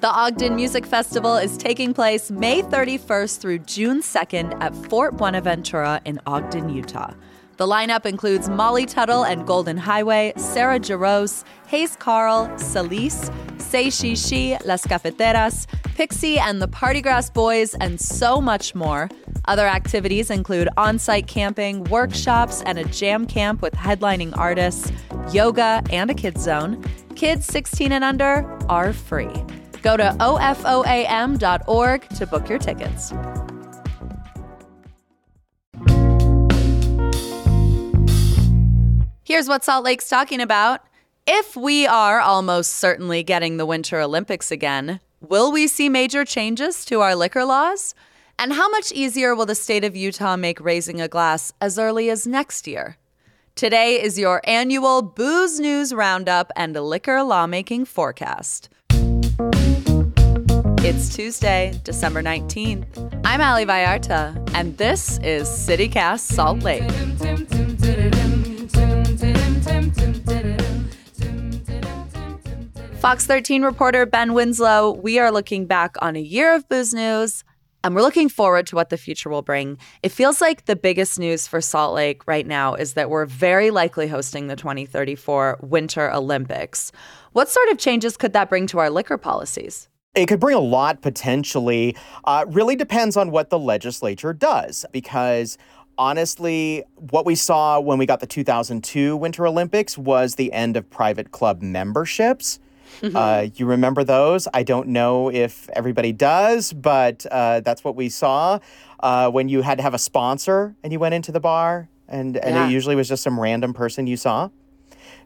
The Ogden Music Festival is taking place May 31st through June 2nd at Fort Buenaventura in Ogden, Utah. The lineup includes Molly Tuttle and Golden Highway, Sarah Jarosz, Hayes Carll, Celisse, Say She She, Las Cafeteras, Pixie and the Partygrass Boys, and so much more. Other activities include on site camping, workshops, and a jam camp with headlining artists, yoga, and a kids zone. Kids 16 and under are free. Go to ofoam.org to book your tickets. Here's what Salt Lake's talking about. If we are almost certainly getting the Winter Olympics again, will we see major changes to our liquor laws? And how much easier will the state of Utah make raising a glass as early as next year? Today is your annual Booze News Roundup and liquor lawmaking forecast. It's Tuesday, December 19th. I'm Ali Vallarta, and this is CityCast Salt Lake. Fox 13 reporter Ben Winslow, we are looking back on a year of booze news and we're looking forward to what the future will bring. It feels like the biggest news for Salt Lake right now is that we're very likely hosting the 2034 Winter Olympics. What sort of changes could that bring to our liquor policies? It could bring a lot potentially. Uh, really depends on what the legislature does because honestly, what we saw when we got the 2002 Winter Olympics was the end of private club memberships. Mm-hmm. Uh, you remember those? I don't know if everybody does, but uh, that's what we saw uh, when you had to have a sponsor and you went into the bar, and, and yeah. it usually was just some random person you saw.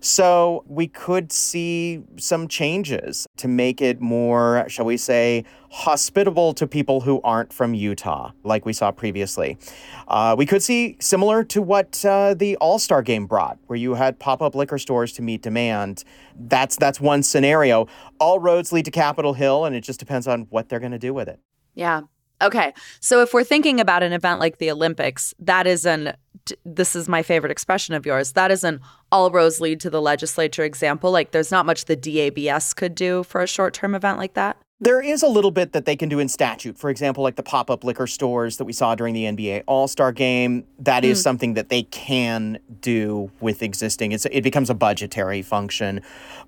So we could see some changes to make it more, shall we say, hospitable to people who aren't from Utah, like we saw previously. Uh, we could see similar to what uh, the All Star game brought, where you had pop up liquor stores to meet demand. That's that's one scenario. All roads lead to Capitol Hill, and it just depends on what they're going to do with it. Yeah, Okay. So if we're thinking about an event like the Olympics, that is an this is my favorite expression of yours. That is an all roads lead to the legislature example. Like there's not much the DABS could do for a short-term event like that. There is a little bit that they can do in statute. For example, like the pop up liquor stores that we saw during the NBA All Star game. That mm. is something that they can do with existing. It's, it becomes a budgetary function.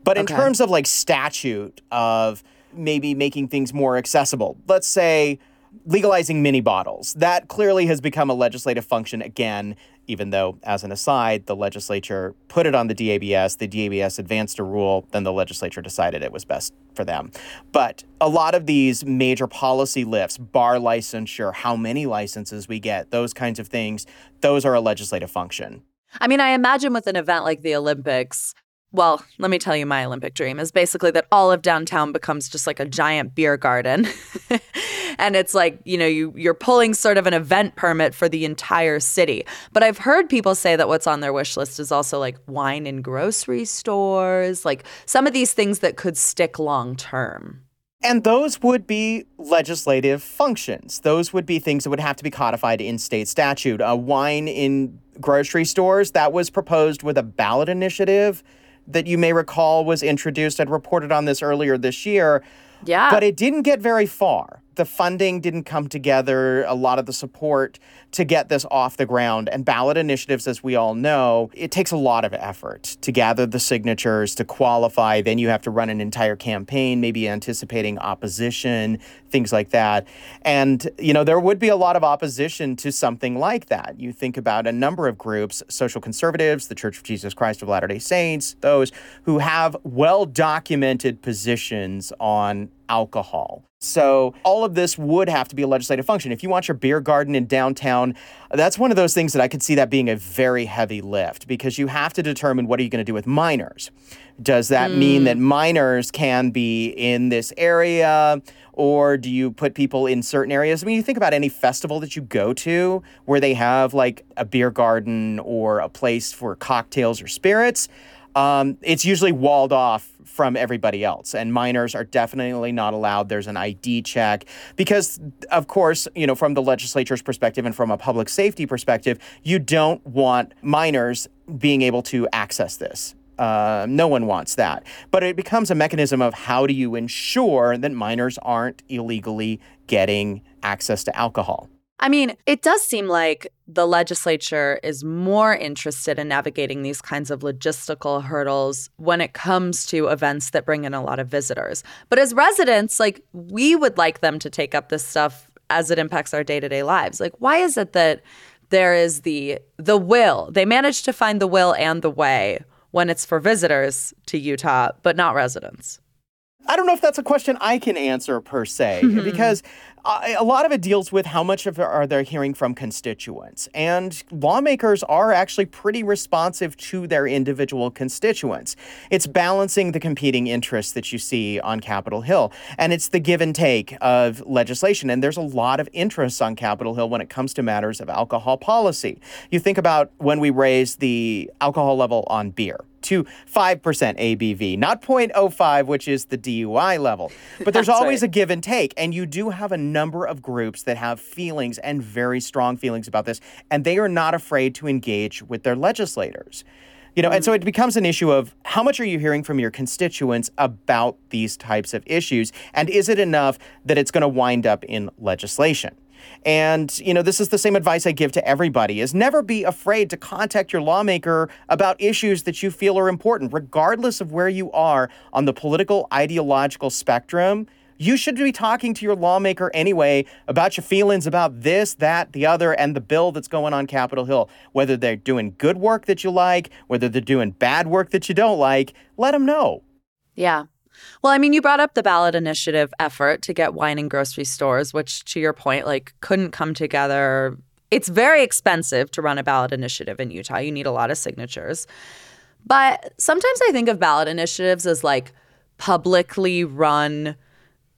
But in okay. terms of like statute, of maybe making things more accessible, let's say legalizing mini bottles. That clearly has become a legislative function again, even though, as an aside, the legislature put it on the DABS, the DABS advanced a rule, then the legislature decided it was best for them. But a lot of these major policy lifts, bar licensure, how many licenses we get, those kinds of things, those are a legislative function. I mean, I imagine with an event like the Olympics, well, let me tell you my Olympic dream is basically that all of downtown becomes just like a giant beer garden. and it's like, you know, you you're pulling sort of an event permit for the entire city. But I've heard people say that what's on their wish list is also like wine and grocery stores, like some of these things that could stick long term. And those would be legislative functions. Those would be things that would have to be codified in state statute. A wine in grocery stores, that was proposed with a ballot initiative that you may recall was introduced. I'd reported on this earlier this year. Yeah. But it didn't get very far the funding didn't come together, a lot of the support to get this off the ground. And ballot initiatives, as we all know, it takes a lot of effort to gather the signatures, to qualify. Then you have to run an entire campaign, maybe anticipating opposition, things like that. And, you know, there would be a lot of opposition to something like that. You think about a number of groups, social conservatives, the Church of Jesus Christ of Latter day Saints, those who have well documented positions on alcohol. So all of this would have to be a legislative function. If you want your beer garden in downtown, that's one of those things that I could see that being a very heavy lift because you have to determine what are you going to do with minors. Does that mm. mean that minors can be in this area? Or do you put people in certain areas? I mean, you think about any festival that you go to where they have like a beer garden or a place for cocktails or spirits. Um, it's usually walled off from everybody else. And minors are definitely not allowed. There's an ID check because, of course, you know, from the legislature's perspective and from a public safety perspective, you don't want minors being able to access this. Uh, no one wants that. But it becomes a mechanism of how do you ensure that minors aren't illegally getting access to alcohol. I mean, it does seem like the legislature is more interested in navigating these kinds of logistical hurdles when it comes to events that bring in a lot of visitors. But as residents, like, we would like them to take up this stuff as it impacts our day-to-day lives. Like, why is it that there is the the will? They manage to find the will and the way when it's for visitors to Utah, but not residents. I don't know if that's a question I can answer per se, because uh, a lot of it deals with how much of are they hearing from constituents. And lawmakers are actually pretty responsive to their individual constituents. It's balancing the competing interests that you see on Capitol Hill. And it's the give and take of legislation. And there's a lot of interests on Capitol Hill when it comes to matters of alcohol policy. You think about when we raised the alcohol level on beer to 5% ABV, not 0.05, which is the DUI level. But there's always right. a give and take. And you do have a number of groups that have feelings and very strong feelings about this, and they are not afraid to engage with their legislators. You know, and so mm. it becomes an issue of how much are you hearing from your constituents about these types of issues? And is it enough that it's going to wind up in legislation? And, you know, this is the same advice I give to everybody is never be afraid to contact your lawmaker about issues that you feel are important, regardless of where you are on the political ideological spectrum. You should be talking to your lawmaker anyway about your feelings about this, that, the other, and the bill that's going on Capitol Hill. Whether they're doing good work that you like, whether they're doing bad work that you don't like, let them know. Yeah. Well, I mean, you brought up the ballot initiative effort to get wine in grocery stores, which to your point, like couldn't come together. It's very expensive to run a ballot initiative in Utah. You need a lot of signatures. But sometimes I think of ballot initiatives as like publicly run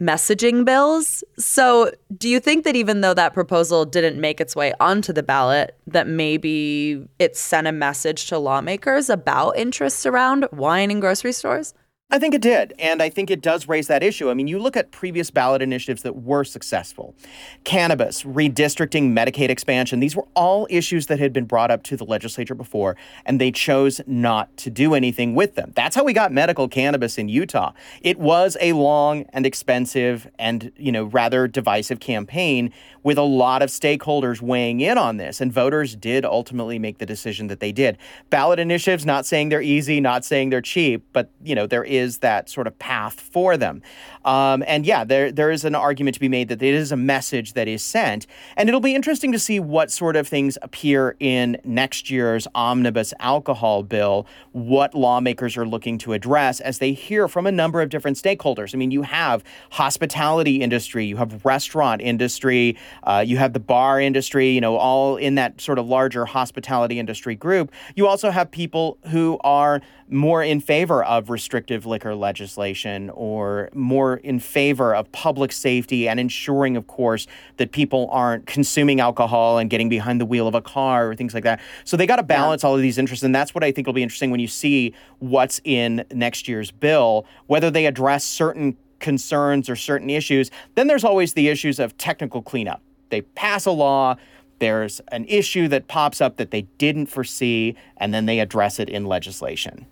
messaging bills. So, do you think that even though that proposal didn't make its way onto the ballot, that maybe it sent a message to lawmakers about interests around wine in grocery stores? I think it did. And I think it does raise that issue. I mean, you look at previous ballot initiatives that were successful cannabis, redistricting, Medicaid expansion. These were all issues that had been brought up to the legislature before, and they chose not to do anything with them. That's how we got medical cannabis in Utah. It was a long and expensive and, you know, rather divisive campaign with a lot of stakeholders weighing in on this. And voters did ultimately make the decision that they did. Ballot initiatives, not saying they're easy, not saying they're cheap, but, you know, there is that sort of path for them. Um, and yeah, there there is an argument to be made that it is a message that is sent, and it'll be interesting to see what sort of things appear in next year's omnibus alcohol bill. What lawmakers are looking to address as they hear from a number of different stakeholders. I mean, you have hospitality industry, you have restaurant industry, uh, you have the bar industry. You know, all in that sort of larger hospitality industry group. You also have people who are more in favor of restrictive liquor legislation or more in favor of public safety and ensuring, of course, that people aren't consuming alcohol and getting behind the wheel of a car or things like that. So they got to balance yeah. all of these interests. And that's what I think will be interesting when you see what's in next year's bill, whether they address certain concerns or certain issues. Then there's always the issues of technical cleanup. They pass a law, there's an issue that pops up that they didn't foresee, and then they address it in legislation.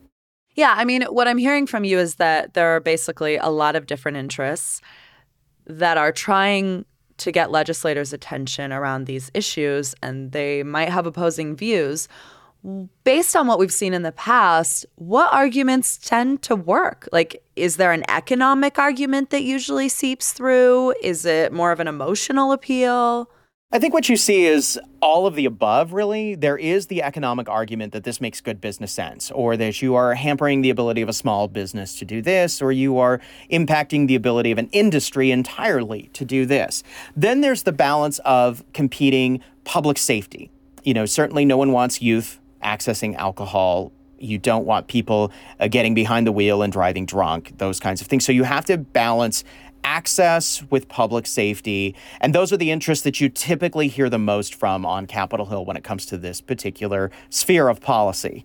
Yeah, I mean, what I'm hearing from you is that there are basically a lot of different interests that are trying to get legislators' attention around these issues, and they might have opposing views. Based on what we've seen in the past, what arguments tend to work? Like, is there an economic argument that usually seeps through? Is it more of an emotional appeal? I think what you see is all of the above, really. There is the economic argument that this makes good business sense, or that you are hampering the ability of a small business to do this, or you are impacting the ability of an industry entirely to do this. Then there's the balance of competing public safety. You know, certainly no one wants youth accessing alcohol you don't want people uh, getting behind the wheel and driving drunk, those kinds of things. So you have to balance access with public safety. And those are the interests that you typically hear the most from on Capitol Hill when it comes to this particular sphere of policy.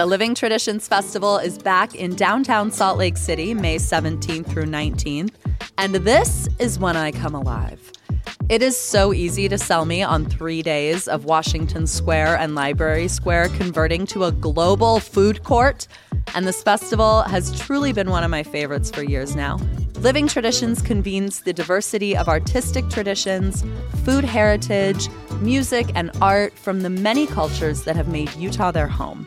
The Living Traditions Festival is back in downtown Salt Lake City, May 17th through 19th. And this is when I come alive. It is so easy to sell me on three days of Washington Square and Library Square converting to a global food court. And this festival has truly been one of my favorites for years now. Living Traditions convenes the diversity of artistic traditions, food heritage, music, and art from the many cultures that have made Utah their home.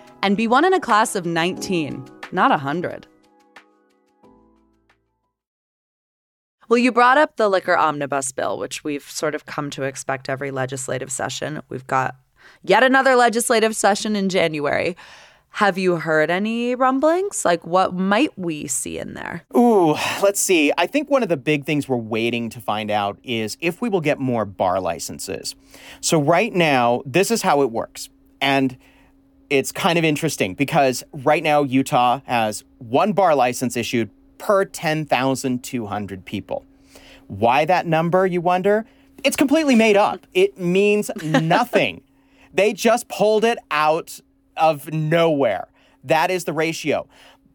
and be one in a class of 19, not 100. Well, you brought up the liquor omnibus bill, which we've sort of come to expect every legislative session. We've got yet another legislative session in January. Have you heard any rumblings? Like, what might we see in there? Ooh, let's see. I think one of the big things we're waiting to find out is if we will get more bar licenses. So, right now, this is how it works. And it's kind of interesting because right now Utah has one bar license issued per 10,200 people. Why that number, you wonder? It's completely made up. It means nothing. they just pulled it out of nowhere. That is the ratio.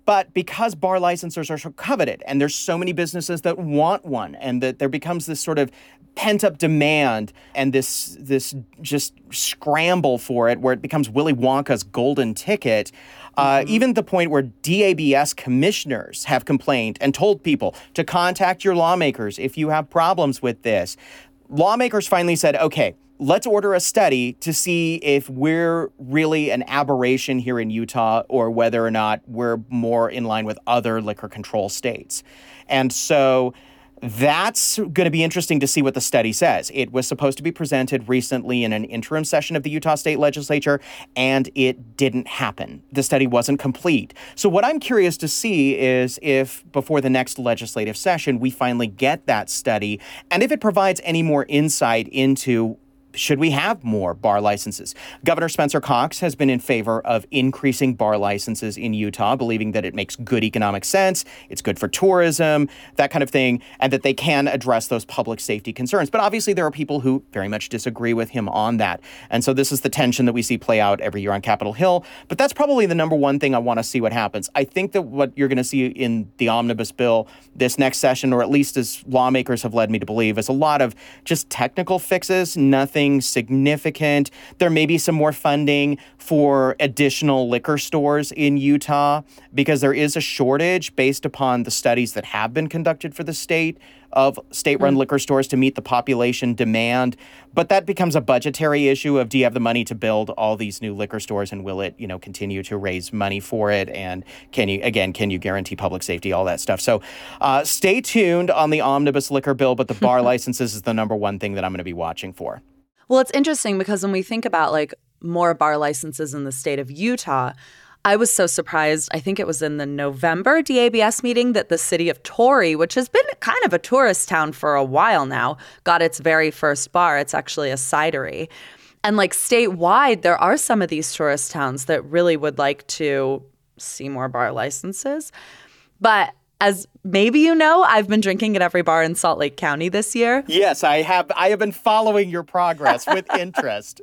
But because bar licensors are so coveted and there's so many businesses that want one and that there becomes this sort of pent up demand and this this just scramble for it where it becomes Willy Wonka's golden ticket. Uh, mm-hmm. Even the point where DABS commissioners have complained and told people to contact your lawmakers if you have problems with this. Lawmakers finally said, okay, let's order a study to see if we're really an aberration here in Utah or whether or not we're more in line with other liquor control states. And so that's going to be interesting to see what the study says. It was supposed to be presented recently in an interim session of the Utah State Legislature, and it didn't happen. The study wasn't complete. So, what I'm curious to see is if before the next legislative session, we finally get that study, and if it provides any more insight into should we have more bar licenses? Governor Spencer Cox has been in favor of increasing bar licenses in Utah, believing that it makes good economic sense, it's good for tourism, that kind of thing, and that they can address those public safety concerns. But obviously, there are people who very much disagree with him on that. And so this is the tension that we see play out every year on Capitol Hill. But that's probably the number one thing I want to see what happens. I think that what you're going to see in the omnibus bill this next session, or at least as lawmakers have led me to believe, is a lot of just technical fixes, nothing nothing significant. There may be some more funding for additional liquor stores in Utah because there is a shortage based upon the studies that have been conducted for the state of state run mm. liquor stores to meet the population demand. But that becomes a budgetary issue of do you have the money to build all these new liquor stores and will it, you know, continue to raise money for it? And can you, again, can you guarantee public safety, all that stuff? So uh, stay tuned on the omnibus liquor bill, but the bar licenses is the number one thing that I'm going to be watching for. Well, it's interesting because when we think about like more bar licenses in the state of Utah, I was so surprised. I think it was in the November DABS meeting that the city of Torrey, which has been kind of a tourist town for a while now, got its very first bar. It's actually a cidery. And like statewide, there are some of these tourist towns that really would like to see more bar licenses. But as maybe you know, I've been drinking at every bar in Salt Lake County this year. Yes, I have I have been following your progress with interest.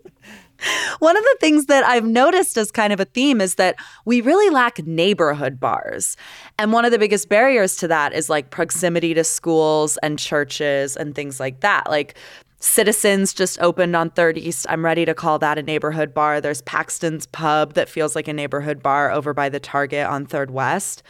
One of the things that I've noticed as kind of a theme is that we really lack neighborhood bars. And one of the biggest barriers to that is like proximity to schools and churches and things like that. Like Citizens just opened on 3rd East. I'm ready to call that a neighborhood bar. There's Paxton's Pub that feels like a neighborhood bar over by the Target on 3rd West.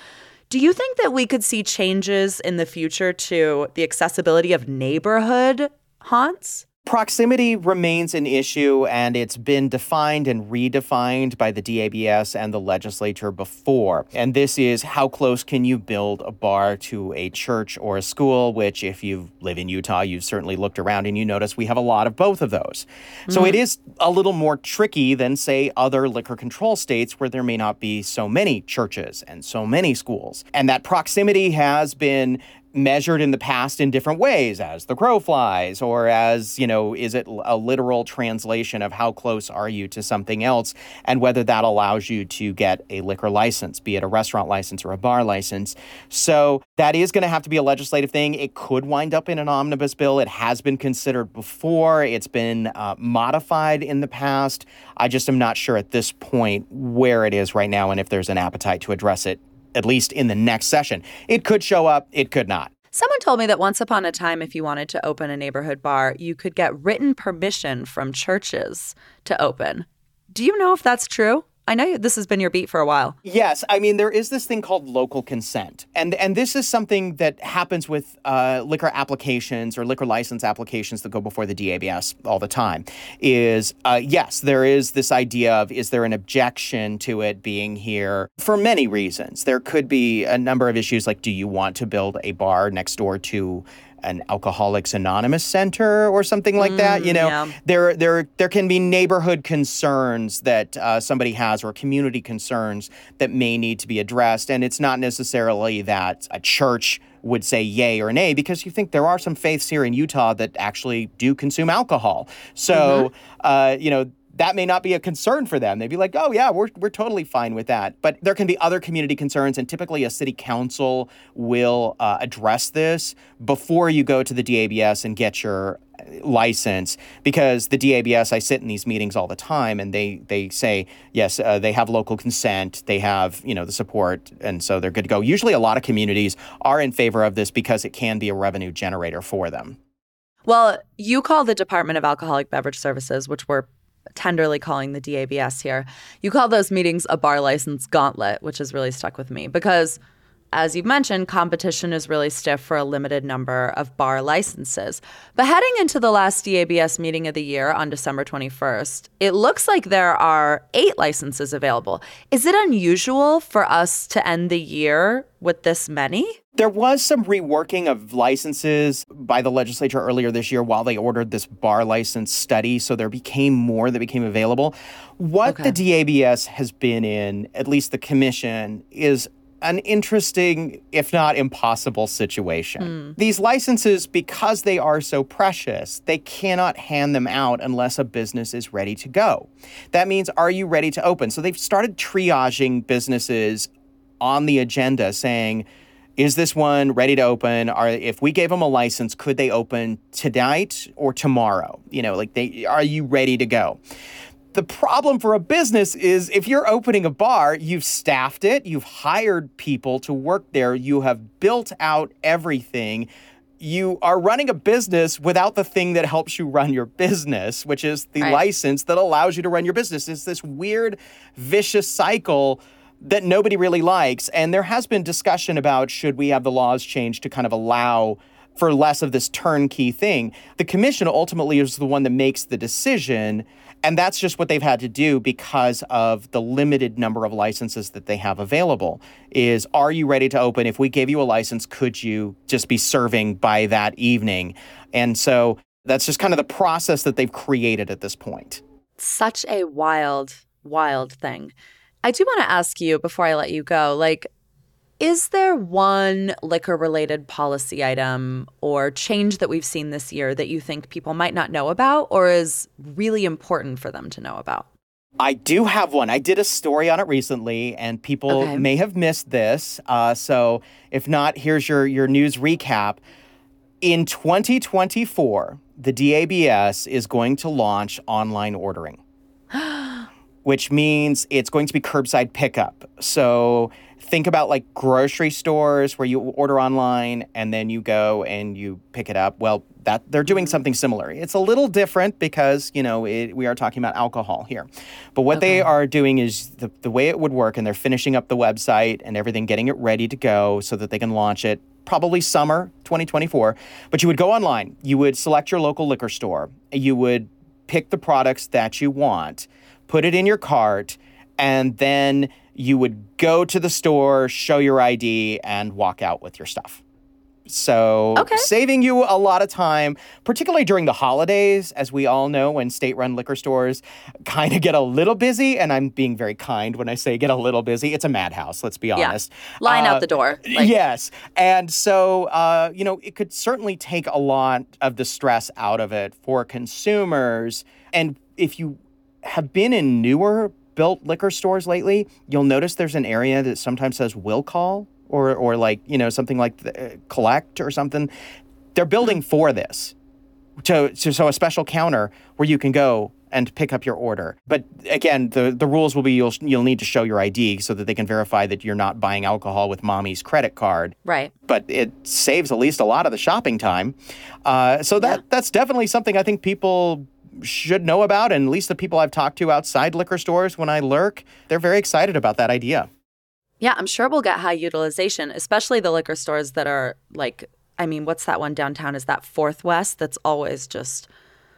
Do you think that we could see changes in the future to the accessibility of neighborhood haunts? Proximity remains an issue, and it's been defined and redefined by the DABS and the legislature before. And this is how close can you build a bar to a church or a school, which, if you live in Utah, you've certainly looked around and you notice we have a lot of both of those. Mm. So it is a little more tricky than, say, other liquor control states where there may not be so many churches and so many schools. And that proximity has been measured in the past in different ways as the crow flies or as you know is it a literal translation of how close are you to something else and whether that allows you to get a liquor license be it a restaurant license or a bar license. So that is going to have to be a legislative thing. It could wind up in an omnibus bill. It has been considered before. It's been uh, modified in the past. I just am not sure at this point where it is right now and if there's an appetite to address it at least in the next session. It could show up, it could not. Someone told me that once upon a time, if you wanted to open a neighborhood bar, you could get written permission from churches to open. Do you know if that's true? I know this has been your beat for a while. Yes, I mean there is this thing called local consent, and and this is something that happens with uh, liquor applications or liquor license applications that go before the DABS all the time. Is uh, yes, there is this idea of is there an objection to it being here for many reasons. There could be a number of issues like do you want to build a bar next door to an Alcoholics Anonymous center or something like mm, that. You know, yeah. there there there can be neighborhood concerns that uh, somebody has or community concerns that may need to be addressed, and it's not necessarily that a church would say yay or nay because you think there are some faiths here in Utah that actually do consume alcohol. So, mm-hmm. uh, you know that may not be a concern for them. They'd be like, oh, yeah, we're, we're totally fine with that. But there can be other community concerns, and typically a city council will uh, address this before you go to the DABS and get your uh, license because the DABS I sit in these meetings all the time and they they say yes uh, they have local consent they have you know the support and so they're good to go usually a lot of communities are in favor of this because it can be a revenue generator for them well you call the Department of Alcoholic Beverage Services which we're tenderly calling the DABS here. You call those meetings a bar license gauntlet, which has really stuck with me because as you've mentioned, competition is really stiff for a limited number of bar licenses. But heading into the last DABS meeting of the year on December 21st, it looks like there are eight licenses available. Is it unusual for us to end the year with this many? There was some reworking of licenses by the legislature earlier this year while they ordered this bar license study. So there became more that became available. What okay. the DABS has been in, at least the commission, is an interesting, if not impossible, situation. Mm. These licenses, because they are so precious, they cannot hand them out unless a business is ready to go. That means, are you ready to open? So they've started triaging businesses on the agenda saying, is this one ready to open? Are if we gave them a license, could they open tonight or tomorrow? You know, like they are you ready to go? The problem for a business is if you're opening a bar, you've staffed it, you've hired people to work there, you have built out everything you are running a business without the thing that helps you run your business, which is the Right. license that allows you to run your business. It's this weird, vicious cycle that nobody really likes. And there has been discussion about should we have the laws changed to kind of allow for less of this turnkey thing. The commission ultimately is the one that makes the decision. And that's just what they've had to do because of the limited number of licenses that they have available. Is are you ready to open? If we gave you a license, could you just be serving by that evening? And so that's just kind of the process that they've created at this point. Such a wild, wild thing. I do want to ask you before I let you go like, is there one liquor related policy item or change that we've seen this year that you think people might not know about or is really important for them to know about? I do have one. I did a story on it recently, and people Okay. may have missed this. Uh, so, if not, here's your your news recap. In 2024, the DABS is going to launch online ordering, which means it's going to be curbside pickup. So, think about like grocery stores where you order online and then you go and you pick it up. Well, that they're doing mm-hmm. something similar. It's a little different because, you know, it, we are talking about alcohol here. But what they are doing is the, the way it would work, and they're finishing up the website and everything, getting it ready to go so that they can launch it probably summer 2024. But you would go online, you would select your local liquor store, you would pick the products that you want, put it in your cart, and then you would go to the store, show your ID, and walk out with your stuff. So, Okay. saving you a lot of time, particularly during the holidays, as we all know, when state run liquor stores kind of get a little busy. And I'm being very kind when I say get a little busy. It's a madhouse, let's be Yeah. honest. Line Uh, out the door. Like, yes. And so, uh, you know, it could certainly take a lot of the stress out of it for consumers. And if you have been in newer built liquor stores lately, you'll notice there's an area that sometimes says will call or, or like, you know, something like the, uh, collect or something. They're building for this. To, to, so a special counter where you can go and pick up your order. But again, the, the rules will be you'll, you'll need to show your ID so that they can verify that you're not buying alcohol with mommy's credit card. Right. But it saves at least a lot of the shopping time. Uh, so that Yeah. that's definitely something I think people should know about. And at least the people I've talked to outside liquor stores when I lurk, they're very excited about that idea. Yeah, I'm sure we'll get high utilization, especially the liquor stores that are like, I mean, what's that one downtown? Is that Fourth West? That's always just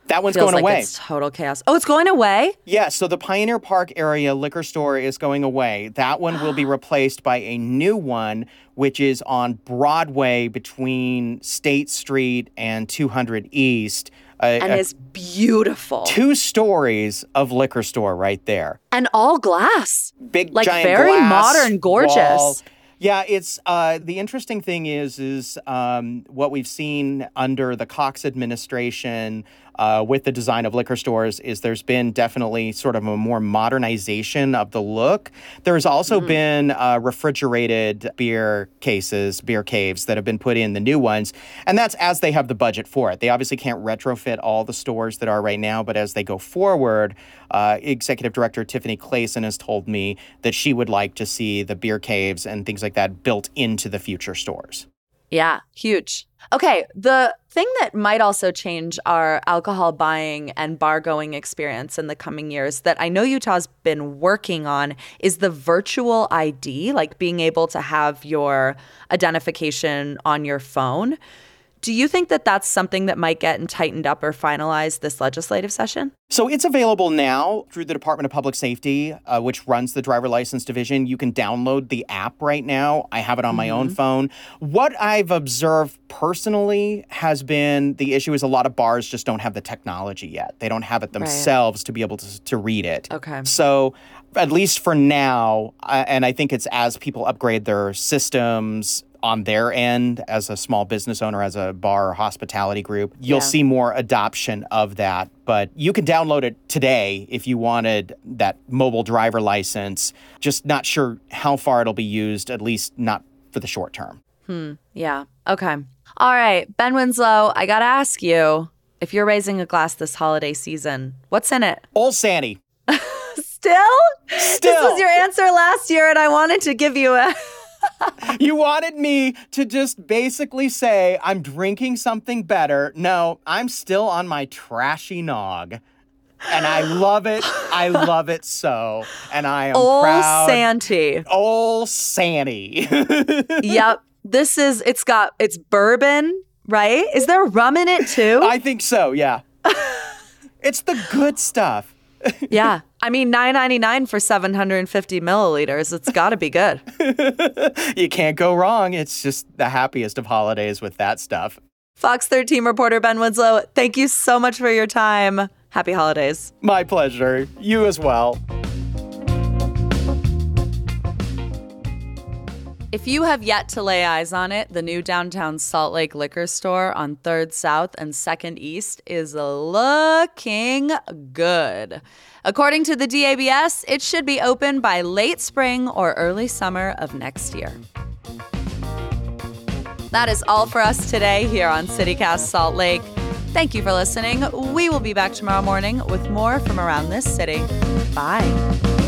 That one's feels going like away. it's total chaos. Oh, it's going away? Yeah, so the Pioneer Park area liquor store is going away. That one will be replaced by a new one, which is on Broadway between State Street and 200 East. A- And it's beautiful. two stories of liquor store right there. and all glass. Big, Like, very glass modern, gorgeous. wall. Yeah, it's uh, the interesting thing is is um, what we've seen under the Cox administration uh, with the design of liquor stores is there's been definitely sort of a more modernization of the look. There's also Mm-hmm. been uh, refrigerated beer cases, beer caves that have been put in the new ones, and that's as they have the budget for it. They obviously can't retrofit all the stores that are right now, but as they go forward, uh, Executive Director Tiffany Clason has told me that she would like to see the beer caves and things like that built into the future stores. Yeah, huge. Okay, the thing that might also change our alcohol buying and bar going experience in the coming years that I know Utah's been working on is the virtual ID, like being able to have your identification on your phone. Do you think that that's something that might get tightened up or finalized this legislative session? So it's available now through the Department of Public Safety, uh, which runs the driver license division. You can download the app right now. I have it on my own phone. What I've observed personally has been the issue is a lot of bars just don't have the technology yet. They don't have it themselves to be able to, to read it. Okay. So, at least for now, uh, and I think it's as people upgrade their systems on their end as a small business owner, as a bar or hospitality group, you'll Yeah. see more adoption of that. But you can download it today if you wanted that mobile driver license. Just not sure how far it'll be used, at least not for the short term. Hmm. Yeah. Okay. All right. Ben Winslow, I got to ask you if you're raising a glass this holiday season, what's in it? Old Sandy. Still? Still? This was your answer last year, and I wanted to give you a, you wanted me to just basically say I'm drinking something better. No, I'm still on my trashy nog. And I love it. I love it so. And I am Old proud. Santee. Old Santy. yep. This is it's got it's bourbon, right? Is there rum in it too? I think so, yeah. it's the good stuff. yeah. I mean, nine ninety nine for seven hundred and fifty milliliters. It's got to be good. you can't go wrong. It's just the happiest of holidays with that stuff. Fox 13 reporter Ben Winslow, thank you so much for your time. Happy holidays. My pleasure. You as well. If you have yet to lay eyes on it, the new downtown Salt Lake liquor store on 3rd South and 2nd East is looking good. According to the DABS, it should be open by late spring or early summer of next year. That is all for us today here on CityCast Salt Lake. Thank you for listening. We will be back tomorrow morning with more from around this city. Bye.